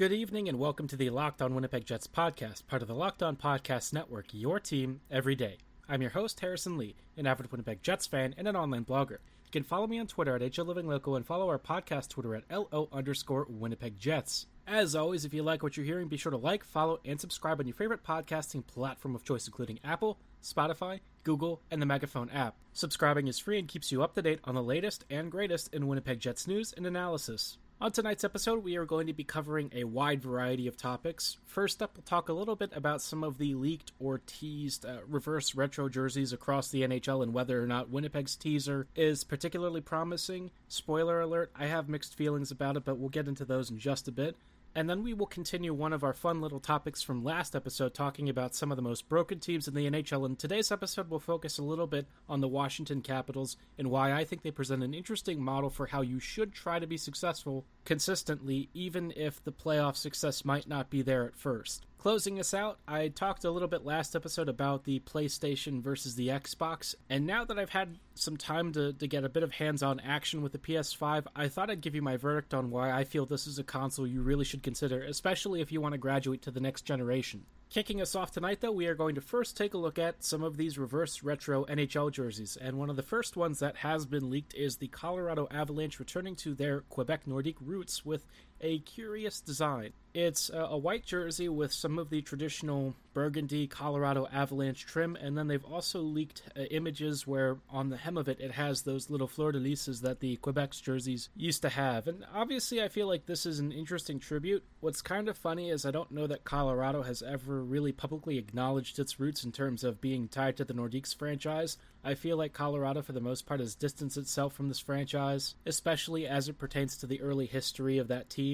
Good evening and welcome to the Locked On Winnipeg Jets podcast, part of the Locked On Podcast Network, your team every day. I'm your host, Harrison Lee, an avid Winnipeg Jets fan and an online blogger. You can follow me on Twitter at HLivingLoco and follow our podcast Twitter at LO underscore Winnipeg Jets. As always, if you like what you're hearing, be sure to like, follow, and subscribe on your favorite podcasting platform of choice, including Apple, Spotify, Google, and the Megaphone app. Subscribing is free and keeps you up to date on the latest and greatest in Winnipeg Jets news and analysis. On tonight's episode, we are going to be covering a wide variety of topics. First up, we'll talk a little bit about some of the leaked or teased uh, reverse retro jerseys across the NHL and whether or not Winnipeg's teaser is particularly promising. Spoiler alert, I have mixed feelings about it, but we'll get into those in just a bit. And then we will continue one of our fun little topics from last episode, talking about some of the most broken teams in the NHL. And today's episode will focus a little bit on the Washington Capitals and why I think they present an interesting model for how you should try to be successful consistently, even if the playoff success might not be there at first. Closing us out, I talked a little bit last episode about the PlayStation versus the Xbox, and now that I've had some time to, to get a bit of hands on action with the PS5, I thought I'd give you my verdict on why I feel this is a console you really should consider, especially if you want to graduate to the next generation. Kicking us off tonight, though, we are going to first take a look at some of these reverse retro NHL jerseys. And one of the first ones that has been leaked is the Colorado Avalanche returning to their Quebec Nordique roots with a curious design. It's a, white jersey with some of the traditional burgundy Colorado Avalanche trim, and then they've also leaked uh, images where on the hem of it it has those little fleur de lises that the Quebec's jerseys used to have. And obviously, I feel like this is an interesting tribute. What's kind of funny is I don't know that Colorado has ever really publicly acknowledged its roots in terms of being tied to the Nordiques franchise. I feel like Colorado, for the most part, has distanced itself from this franchise, especially as it pertains to the early history of that team.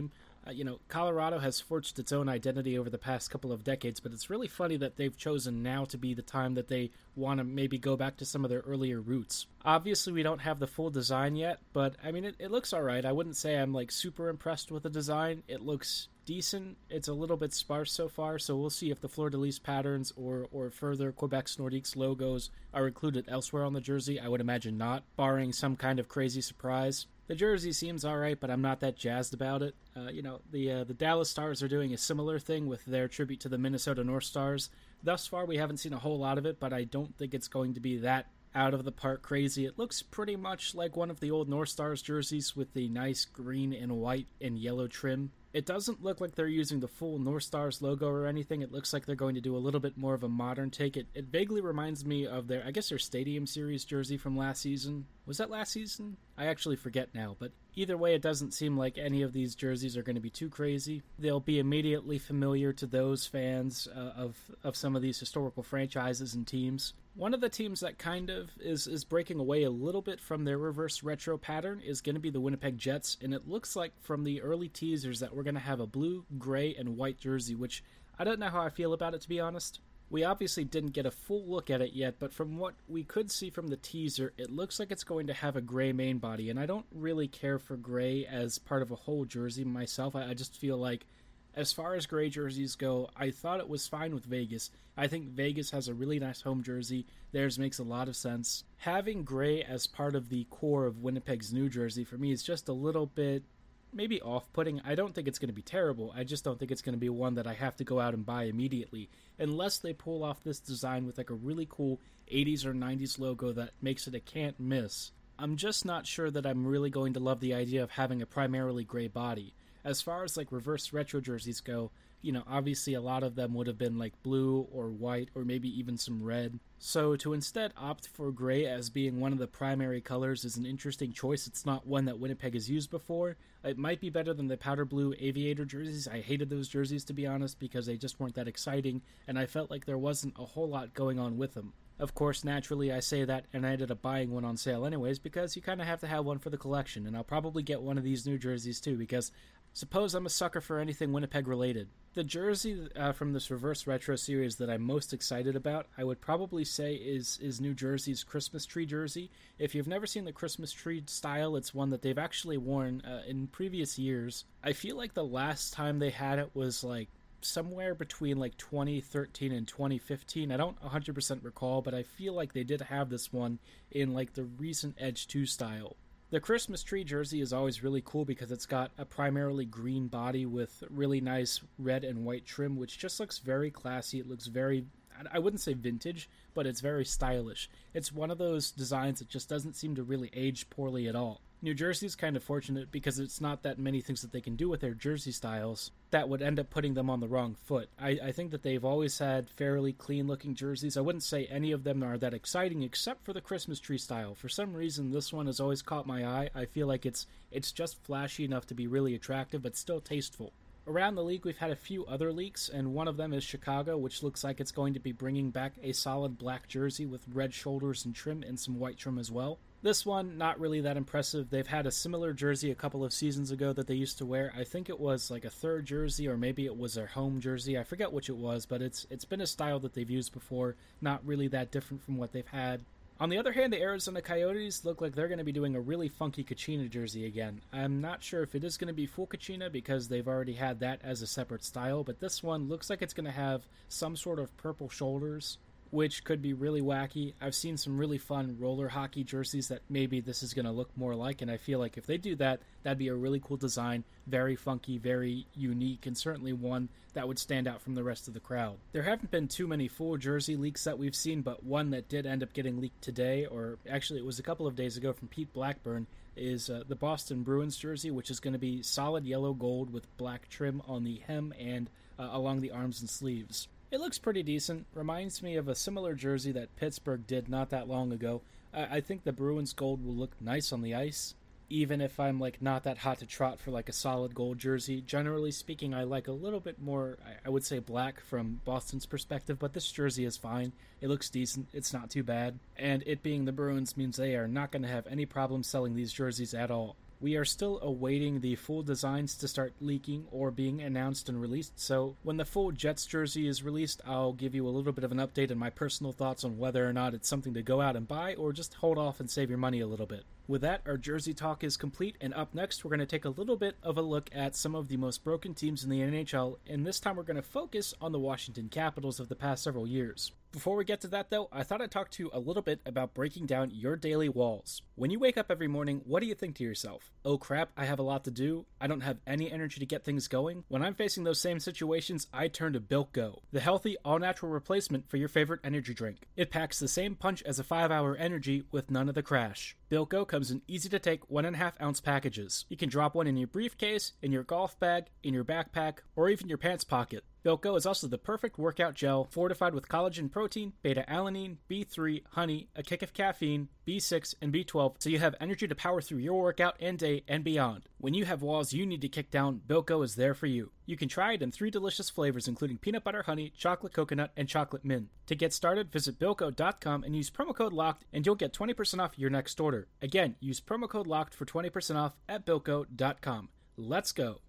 Uh, you know, Colorado has forged its own identity over the past couple of decades, but it's really funny that they've chosen now to be the time that they want to maybe go back to some of their earlier roots. Obviously, we don't have the full design yet, but I mean, it, it looks alright. I wouldn't say I'm like super impressed with the design. It looks decent. It's a little bit sparse so far, so we'll see if the fleur de lis patterns or, or further Quebec's Nordiques logos are included elsewhere on the jersey. I would imagine not, barring some kind of crazy surprise. The jersey seems all right, but I'm not that jazzed about it. Uh, you know, the uh, the Dallas Stars are doing a similar thing with their tribute to the Minnesota North Stars. Thus far, we haven't seen a whole lot of it, but I don't think it's going to be that out of the park crazy. It looks pretty much like one of the old North Stars jerseys with the nice green and white and yellow trim. It doesn't look like they're using the full North Stars logo or anything. It looks like they're going to do a little bit more of a modern take. It, it vaguely reminds me of their, I guess, their Stadium Series jersey from last season. Was that last season? I actually forget now, but either way, it doesn't seem like any of these jerseys are going to be too crazy. They'll be immediately familiar to those fans uh, of of some of these historical franchises and teams. One of the teams that kind of is is breaking away a little bit from their reverse retro pattern is going to be the Winnipeg Jets, and it looks like from the early teasers that we're going to have a blue, gray, and white jersey, which I don't know how I feel about it to be honest. We obviously didn't get a full look at it yet, but from what we could see from the teaser, it looks like it's going to have a gray main body, and I don't really care for gray as part of a whole jersey myself. I, I just feel like as far as gray jerseys go, I thought it was fine with Vegas. I think Vegas has a really nice home jersey. Theirs makes a lot of sense. Having gray as part of the core of Winnipeg's new jersey for me is just a little bit maybe off putting. I don't think it's going to be terrible. I just don't think it's going to be one that I have to go out and buy immediately unless they pull off this design with like a really cool 80s or 90s logo that makes it a can't miss. I'm just not sure that I'm really going to love the idea of having a primarily gray body as far as like reverse retro jerseys go, you know, obviously a lot of them would have been like blue or white or maybe even some red. So to instead opt for gray as being one of the primary colors is an interesting choice. It's not one that Winnipeg has used before. It might be better than the powder blue aviator jerseys. I hated those jerseys to be honest because they just weren't that exciting and I felt like there wasn't a whole lot going on with them. Of course, naturally, I say that, and I ended up buying one on sale anyways because you kind of have to have one for the collection. And I'll probably get one of these new jerseys too because Suppose I'm a sucker for anything Winnipeg related. The jersey uh, from this reverse retro series that I'm most excited about, I would probably say is is New Jersey's Christmas tree jersey. If you've never seen the Christmas tree style, it's one that they've actually worn uh, in previous years. I feel like the last time they had it was like somewhere between like 2013 and 2015. I don't 100% recall, but I feel like they did have this one in like the recent Edge 2 style. The Christmas tree jersey is always really cool because it's got a primarily green body with really nice red and white trim, which just looks very classy. It looks very, I wouldn't say vintage, but it's very stylish. It's one of those designs that just doesn't seem to really age poorly at all. New Jersey's kind of fortunate because it's not that many things that they can do with their jersey styles that would end up putting them on the wrong foot. I, I think that they've always had fairly clean looking jerseys. I wouldn't say any of them are that exciting except for the Christmas tree style. For some reason this one has always caught my eye. I feel like it's it's just flashy enough to be really attractive but still tasteful. Around the league, we've had a few other leaks, and one of them is Chicago, which looks like it's going to be bringing back a solid black jersey with red shoulders and trim and some white trim as well. This one, not really that impressive. They've had a similar jersey a couple of seasons ago that they used to wear. I think it was like a third jersey, or maybe it was their home jersey. I forget which it was, but it's it's been a style that they've used before. Not really that different from what they've had. On the other hand, the Arizona Coyotes look like they're going to be doing a really funky Kachina jersey again. I'm not sure if it is going to be full Kachina because they've already had that as a separate style, but this one looks like it's going to have some sort of purple shoulders which could be really wacky. I've seen some really fun roller hockey jerseys that maybe this is going to look more like, and I feel like if they do that, that'd be a really cool design, very funky, very unique, and certainly one that would stand out from the rest of the crowd. There haven't been too many full jersey leaks that we've seen, but one that did end up getting leaked today, or actually it was a couple of days ago from Pete Blackburn, is uh, the Boston Bruins jersey, which is going to be solid yellow gold with black trim on the hem and uh, along the arms and sleeves. It looks pretty decent. Reminds me of a similar jersey that Pittsburgh did not that long ago. I, I think the Bruins gold will look nice on the ice, even if I'm like not that hot to trot for like a solid gold jersey. Generally speaking, I like a little bit more. I, I would say black from Boston's perspective, but this jersey is fine. It looks decent. It's not too bad, and it being the Bruins means they are not going to have any problem selling these jerseys at all. We are still awaiting the full designs to start leaking or being announced and released, so when the full Jets jersey is released, I'll give you a little bit of an update and my personal thoughts on whether or not it's something to go out and buy or just hold off and save your money a little bit. With that, our jersey talk is complete, and up next, we're going to take a little bit of a look at some of the most broken teams in the NHL, and this time we're going to focus on the Washington Capitals of the past several years. Before we get to that, though, I thought I'd talk to you a little bit about breaking down your daily walls. When you wake up every morning, what do you think to yourself? Oh crap, I have a lot to do. I don't have any energy to get things going. When I'm facing those same situations, I turn to Built Go, the healthy, all natural replacement for your favorite energy drink. It packs the same punch as a 5 hour energy with none of the crash. Built Go comes in easy to take 1.5 ounce packages. You can drop one in your briefcase, in your golf bag, in your backpack, or even your pants pocket. Built Go is also the perfect workout gel fortified with collagen protein, beta alanine, B3, honey, a kick of caffeine, B6, and B12 so you have energy to power through your workout and day and beyond. When you have walls you need to kick down, Built Go is there for you. You can try it in three delicious flavors including peanut butter honey, chocolate coconut, and chocolate mint. To get started, visit BuiltGo.com and use promo code LOCKED and you'll get 20% off your next order. Again, use promo code LOCKED for 20% off at BuiltGo.com. Let's go.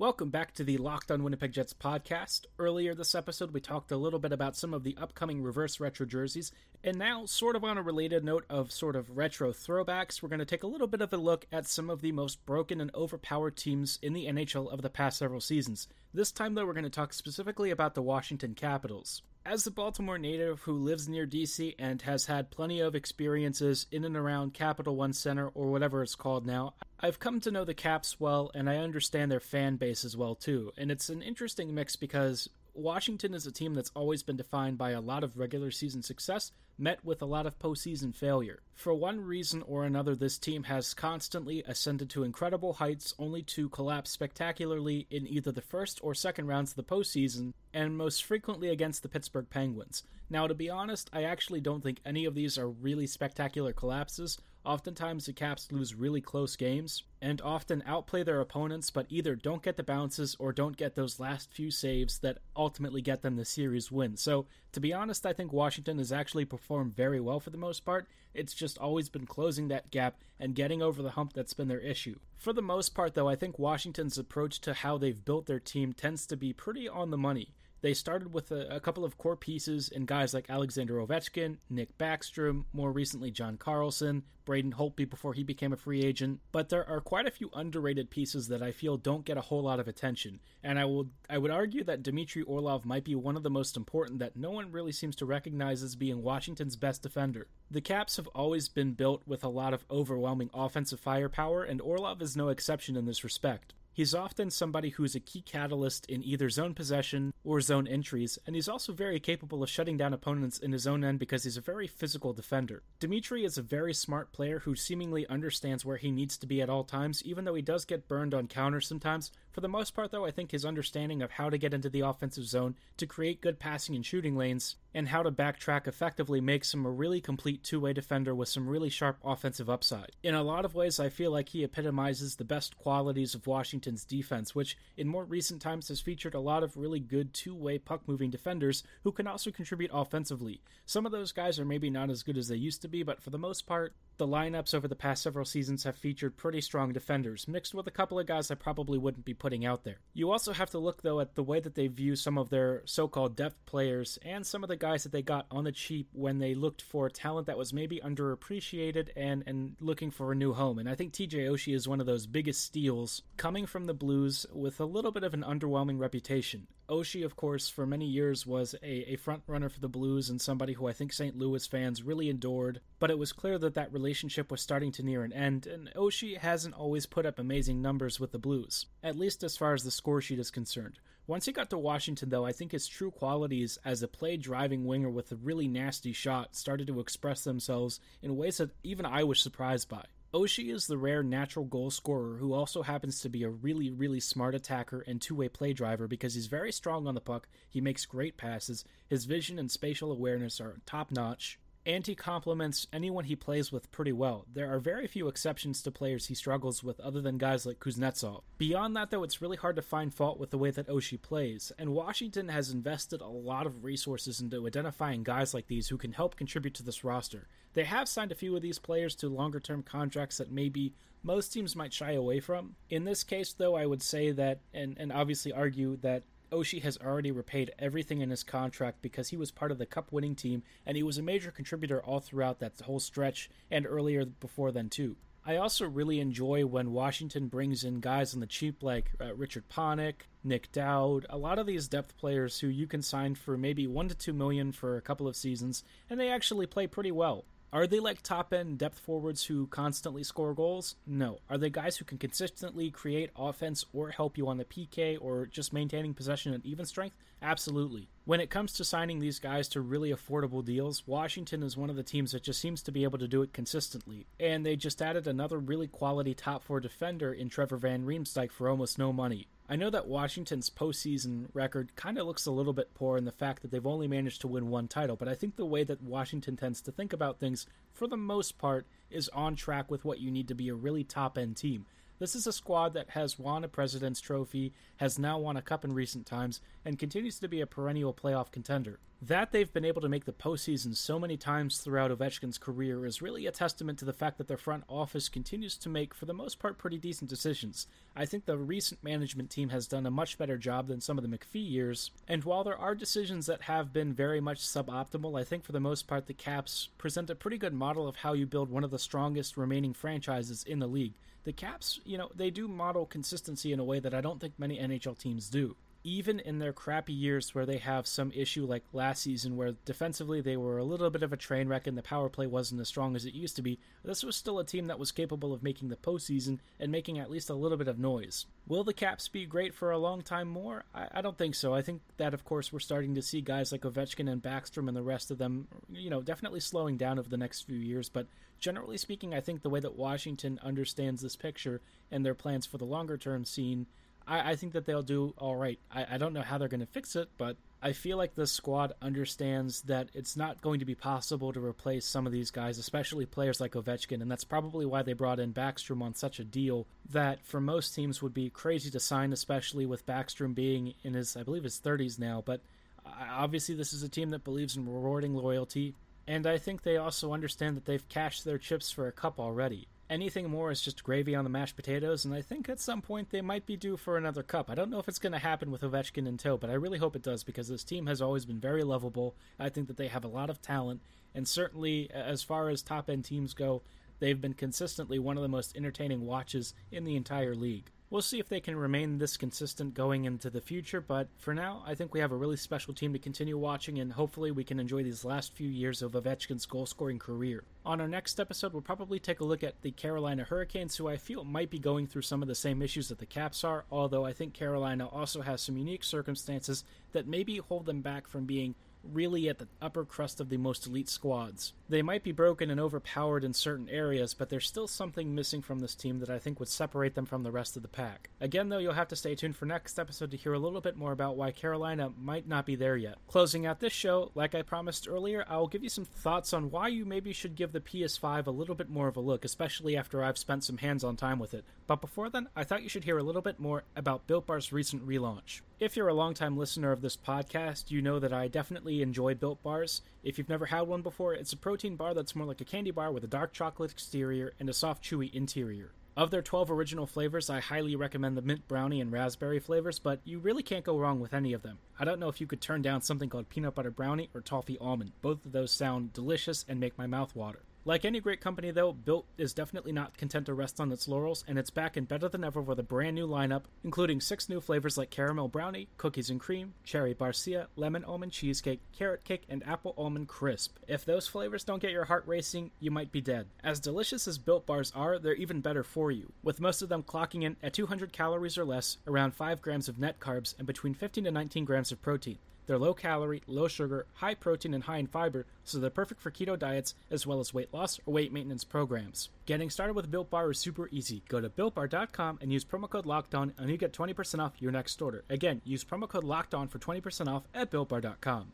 Welcome back to the Locked on Winnipeg Jets podcast. Earlier this episode, we talked a little bit about some of the upcoming reverse retro jerseys, and now, sort of on a related note of sort of retro throwbacks, we're going to take a little bit of a look at some of the most broken and overpowered teams in the NHL of the past several seasons. This time, though, we're going to talk specifically about the Washington Capitals. As a Baltimore native who lives near DC and has had plenty of experiences in and around Capital One Center or whatever it's called now, I've come to know the Caps well and I understand their fan base as well too. And it's an interesting mix because Washington is a team that's always been defined by a lot of regular season success met with a lot of postseason failure. For one reason or another, this team has constantly ascended to incredible heights only to collapse spectacularly in either the first or second rounds of the postseason, and most frequently against the Pittsburgh Penguins. Now, to be honest, I actually don't think any of these are really spectacular collapses. Oftentimes, the Caps lose really close games and often outplay their opponents, but either don't get the bounces or don't get those last few saves that ultimately get them the series win. So, to be honest, I think Washington has actually performed very well for the most part. It's just always been closing that gap and getting over the hump that's been their issue. For the most part, though, I think Washington's approach to how they've built their team tends to be pretty on the money. They started with a, a, couple of core pieces and guys like Alexander Ovechkin, Nick Backstrom, more recently John Carlson, Braden Holtby before he became a free agent. But there are quite a few underrated pieces that I feel don't get a whole lot of attention, and I will I would argue that Dmitry Orlov might be one of the most important that no one really seems to recognize as being Washington's best defender. The Caps have always been built with a lot of overwhelming offensive firepower, and Orlov is no exception in this respect. He's often somebody who's a key catalyst in either zone possession or zone entries, and he's also very capable of shutting down opponents in his own end because he's a very physical defender. Dimitri is a very smart player who seemingly understands where he needs to be at all times, even though he does get burned on counters sometimes. For the most part, though, I think his understanding of how to get into the offensive zone to create good passing and shooting lanes and how to backtrack effectively makes him a really complete two way defender with some really sharp offensive upside. In a lot of ways, I feel like he epitomizes the best qualities of Washington's defense, which in more recent times has featured a lot of really good two way puck moving defenders who can also contribute offensively. Some of those guys are maybe not as good as they used to be, but for the most part, the lineups over the past several seasons have featured pretty strong defenders, mixed with a couple of guys I probably wouldn't be putting out there. You also have to look, though, at the way that they view some of their so called depth players and some of the guys that they got on the cheap when they looked for talent that was maybe underappreciated and, and looking for a new home. And I think TJ Oshie is one of those biggest steals coming from the Blues with a little bit of an underwhelming reputation. Oshie, of course, for many years was a, a front runner for the Blues and somebody who I think St. Louis fans really adored, but it was clear that that relationship was starting to near an end, and Oshie hasn't always put up amazing numbers with the Blues, at least as far as the score sheet is concerned. Once he got to Washington, though, I think his true qualities as a play driving winger with a really nasty shot started to express themselves in ways that even I was surprised by. Oshie is the rare natural goal scorer who also happens to be a really, really smart attacker and two way play driver because he's very strong on the puck, he makes great passes, his vision and spatial awareness are top notch, he complements anyone he plays with pretty well. There are very few exceptions to players he struggles with other than guys like Kuznetsov. Beyond that, though, it's really hard to find fault with the way that Oshie plays, and Washington has invested a lot of resources into identifying guys like these who can help contribute to this roster. They have signed a few of these players to longer term contracts that maybe most teams might shy away from. In this case, though, I would say that, and, and obviously argue that Oshie has already repaid everything in his contract because he was part of the cup winning team and he was a major contributor all throughout that whole stretch and earlier before then too. I also really enjoy when Washington brings in guys on the cheap like uh, Richard Panik, Nic Dowd, a lot of these depth players who you can sign for maybe 1 to 2 million for a couple of seasons and they actually play pretty well. Are they like top end depth forwards who constantly score goals? No. Are they guys who can consistently create offense or help you on the PK or just maintaining possession and even strength? Absolutely. When it comes to signing these guys to really affordable deals, Washington is one of the teams that just seems to be able to do it consistently. And they just added another really quality top four defender in Trevor Van Riemsdyk for almost no money. I know that Washington's postseason record kind of looks a little bit poor in the fact that they've only managed to win one title, but I think the way that Washington tends to think about things, for the most part, is on track with what you need to be a really top end team. This is a squad that has won a President's Trophy, has now won a cup in recent times, and continues to be a perennial playoff contender. That they've been able to make the postseason so many times throughout Ovechkin's career is really a testament to the fact that their front office continues to make, for the most part, pretty decent decisions. I think the recent management team has done a much better job than some of the McPhee years, and while there are decisions that have been very much suboptimal, I think for the most part the Caps present a pretty good model of how you build one of the strongest remaining franchises in the league. The Caps, you know, they do model consistency in a way that I don't think many NHL teams do even in their crappy years where they have some issue like last season where defensively they were a little bit of a train wreck and the power play wasn't as strong as it used to be, this was still a team that was capable of making the postseason and making at least a little bit of noise. Will the Caps be great for a long time more? I, I don't think so. I think that, of course, we're starting to see guys like Ovechkin and Backstrom and the rest of them, you know, definitely slowing down over the next few years. But generally speaking, I think the way that Washington understands this picture and their plans for the longer term scene I, I think that they'll do all right. I, I don't know how they're going to fix it, but I feel like the squad understands that it's not going to be possible to replace some of these guys, especially players like Ovechkin, and that's probably why they brought in Backstrom on such a deal that for most teams would be crazy to sign, especially with Backstrom being in his, I believe, his 30s now. But obviously, this is a team that believes in rewarding loyalty, and I think they also understand that they've cashed their chips for a cup already. Anything more is just gravy on the mashed potatoes, and I think at some point they might be due for another cup. I don't know if it's going to happen with Ovechkin in tow, but I really hope it does because this team has always been very lovable. I think that they have a lot of talent, and certainly as far as top end teams go, they've been consistently one of the most entertaining watches in the entire league. We'll see if they can remain this consistent going into the future, but for now, I think we have a really special team to continue watching, and hopefully we can enjoy these last few years of Ovechkin's goal scoring career. On our next episode, we'll probably take a look at the Carolina Hurricanes, who I feel might be going through some of the same issues that the Caps are, although I think Carolina also has some unique circumstances that maybe hold them back from being really at the upper crust of the most elite squads. They might be broken and overpowered in certain areas, but there's still something missing from this team that I think would separate them from the rest of the pack. Again, though, you'll have to stay tuned for next episode to hear a little bit more about why Carolina might not be there yet. Closing out this show, like I promised earlier, I will give you some thoughts on why you maybe should give the PS5 a little bit more of a look, especially after I've spent some hands on time with it. But before then, I thought you should hear a little bit more about Built Bar's recent relaunch. If you're a longtime listener of this podcast, you know that I definitely enjoy Built Bars. If you've never had one before, it's a protein bar that's more like a candy bar with a dark chocolate exterior and a soft, chewy interior. Of their 12 original flavors, I highly recommend the mint brownie and raspberry flavors, but you really can't go wrong with any of them. I don't know if you could turn down something called peanut butter brownie or toffee almond. Both of those sound delicious and make my mouth water. Like any great company, though, Built is definitely not content to rest on its laurels, and it's back and better than ever with a brand new lineup, including six new flavors like caramel brownie, cookies and cream, cherry barcia, lemon almond cheesecake, carrot cake, and apple almond crisp. If those flavors don't get your heart racing, you might be dead. As delicious as Built bars are, they're even better for you, with most of them clocking in at 200 calories or less, around 5 grams of net carbs, and between 15 to 19 grams of protein. They're low calorie, low sugar, high protein, and high in fiber, so they're perfect for keto diets as well as weight loss or weight maintenance programs. Getting started with Built Bar is super easy. Go to builtbar.com and use promo code LOCKEDON and you get 20% off your next order. Again, use promo code LOCKEDON for 20% off at builtbar.com.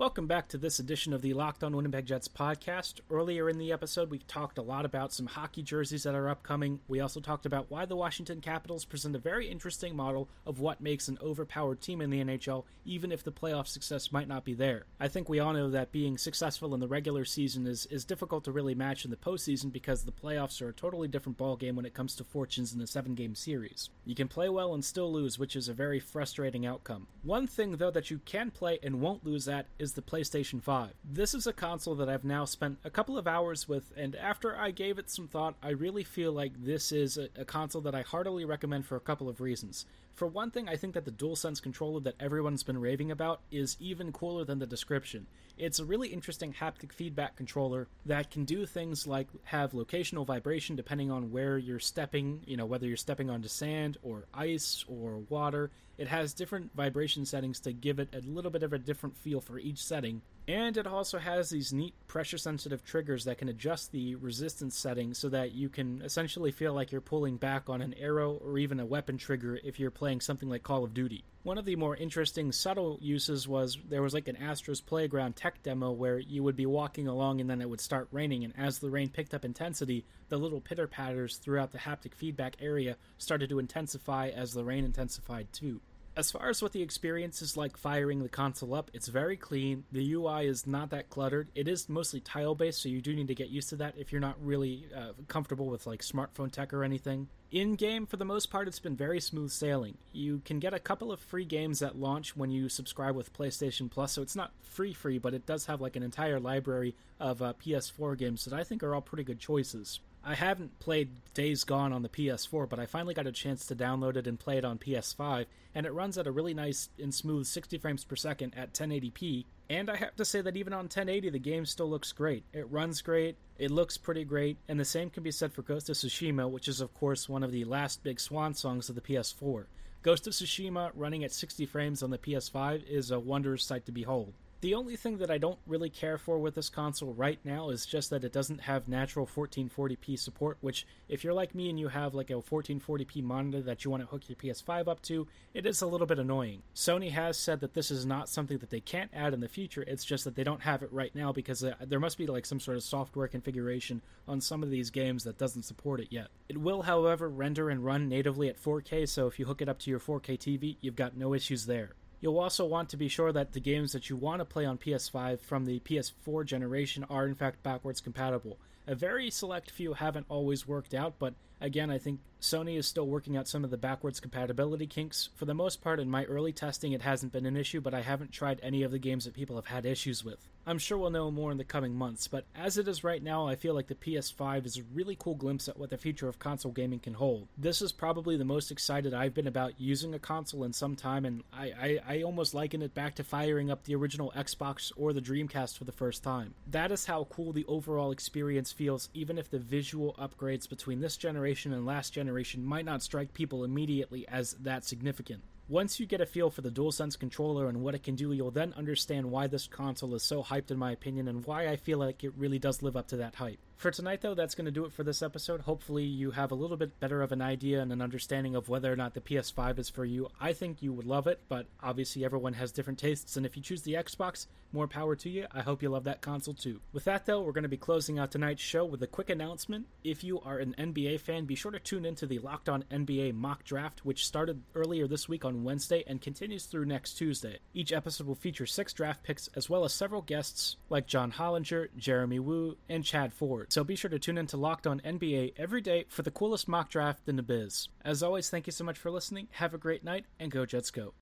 Welcome back to this edition of the Locked On Winnipeg Jets podcast. Earlier in the episode, we talked a lot about some hockey jerseys that are upcoming. We also talked about why the Washington Capitals present a very interesting model of what makes an overpowered team in the NHL, even if the playoff success might not be there. I think we all know that being successful in the regular season is, is difficult to really match in the postseason because the playoffs are a totally different ballgame when it comes to fortunes in a seven game series. You can play well and still lose, which is a very frustrating outcome. One thing, though, that you can play and won't lose at is is the PlayStation 5. This is a console that I've now spent a couple of hours with, and after I gave it some thought, I really feel like this is a, a console that I heartily recommend for a couple of reasons. For one thing, I think that the DualSense controller that everyone's been raving about is even cooler than the description. It's a really interesting haptic feedback controller that can do things like have locational vibration depending on where you're stepping, you know, whether you're stepping onto sand or ice or water. It has different vibration settings to give it a little bit of a different feel for each setting. And it also has these neat pressure sensitive triggers that can adjust the resistance setting so that you can essentially feel like you're pulling back on an arrow or even a weapon trigger if you're playing something like Call of Duty. One of the more interesting subtle uses was there was like an Astro's Playground tech demo where you would be walking along and then it would start raining, and as the rain picked up intensity, the little pitter patters throughout the haptic feedback area started to intensify as the rain intensified too. As far as what the experience is like firing the console up, it's very clean. The UI is not that cluttered. It is mostly tile based, so you do need to get used to that if you're not really uh, comfortable with like smartphone tech or anything. In game, for the most part, it's been very smooth sailing. You can get a couple of free games at launch when you subscribe with PlayStation Plus, so it's not free free, but it does have like an entire library of uh, PS4 games that I think are all pretty good choices. I haven't played Days Gone on the PS4, but I finally got a chance to download it and play it on PS5, and it runs at a really nice and smooth 60 frames per second at 1080p. And I have to say that even on 1080, the game still looks great. It runs great, it looks pretty great, and the same can be said for Ghost of Tsushima, which is, of course, one of the last big swan songs of the PS4. Ghost of Tsushima running at 60 frames on the PS5 is a wondrous sight to behold. The only thing that I don't really care for with this console right now is just that it doesn't have natural 1440p support, which, if you're like me and you have like a 1440p monitor that you want to hook your PS5 up to, it is a little bit annoying. Sony has said that this is not something that they can't add in the future, it's just that they don't have it right now because uh, there must be like some sort of software configuration on some of these games that doesn't support it yet. It will, however, render and run natively at 4K, so if you hook it up to your 4K TV, you've got no issues there. You'll also want to be sure that the games that you want to play on PS5 from the PS4 generation are in fact backwards compatible. A very select few haven't always worked out, but again, I think Sony is still working out some of the backwards compatibility kinks. For the most part, in my early testing, it hasn't been an issue, but I haven't tried any of the games that people have had issues with. I'm sure we'll know more in the coming months, but as it is right now, I feel like the PS5 is a really cool glimpse at what the future of console gaming can hold. This is probably the most excited I've been about using a console in some time, and I, I, I almost liken it back to firing up the original Xbox or the Dreamcast for the first time. That is how cool the overall experience feels, even if the visual upgrades between this generation and last generation might not strike people immediately as that significant. Once you get a feel for the DualSense controller and what it can do, you'll then understand why this console is so hyped in my opinion and why I feel like it really does live up to that hype. For tonight, though, that's going to do it for this episode. Hopefully, you have a little bit better of an idea and an understanding of whether or not the PS5 is for you. I think you would love it, but obviously, everyone has different tastes, and if you choose the Xbox, more power to you. I hope you love that console too. With that, though, we're going to be closing out tonight's show with a quick announcement. If you are an NBA fan, be sure to tune into the Locked On NBA mock draft, which started earlier this week on Wednesday and continues through next Tuesday. Each episode will feature six draft picks as well as several guests like John Hollinger, Jeremy Woo, and Chad Ford so be sure to tune in to Locked On NBA every day for the coolest mock draft in the biz. As always, thank you so much for listening. Have a great night, and go Jets go.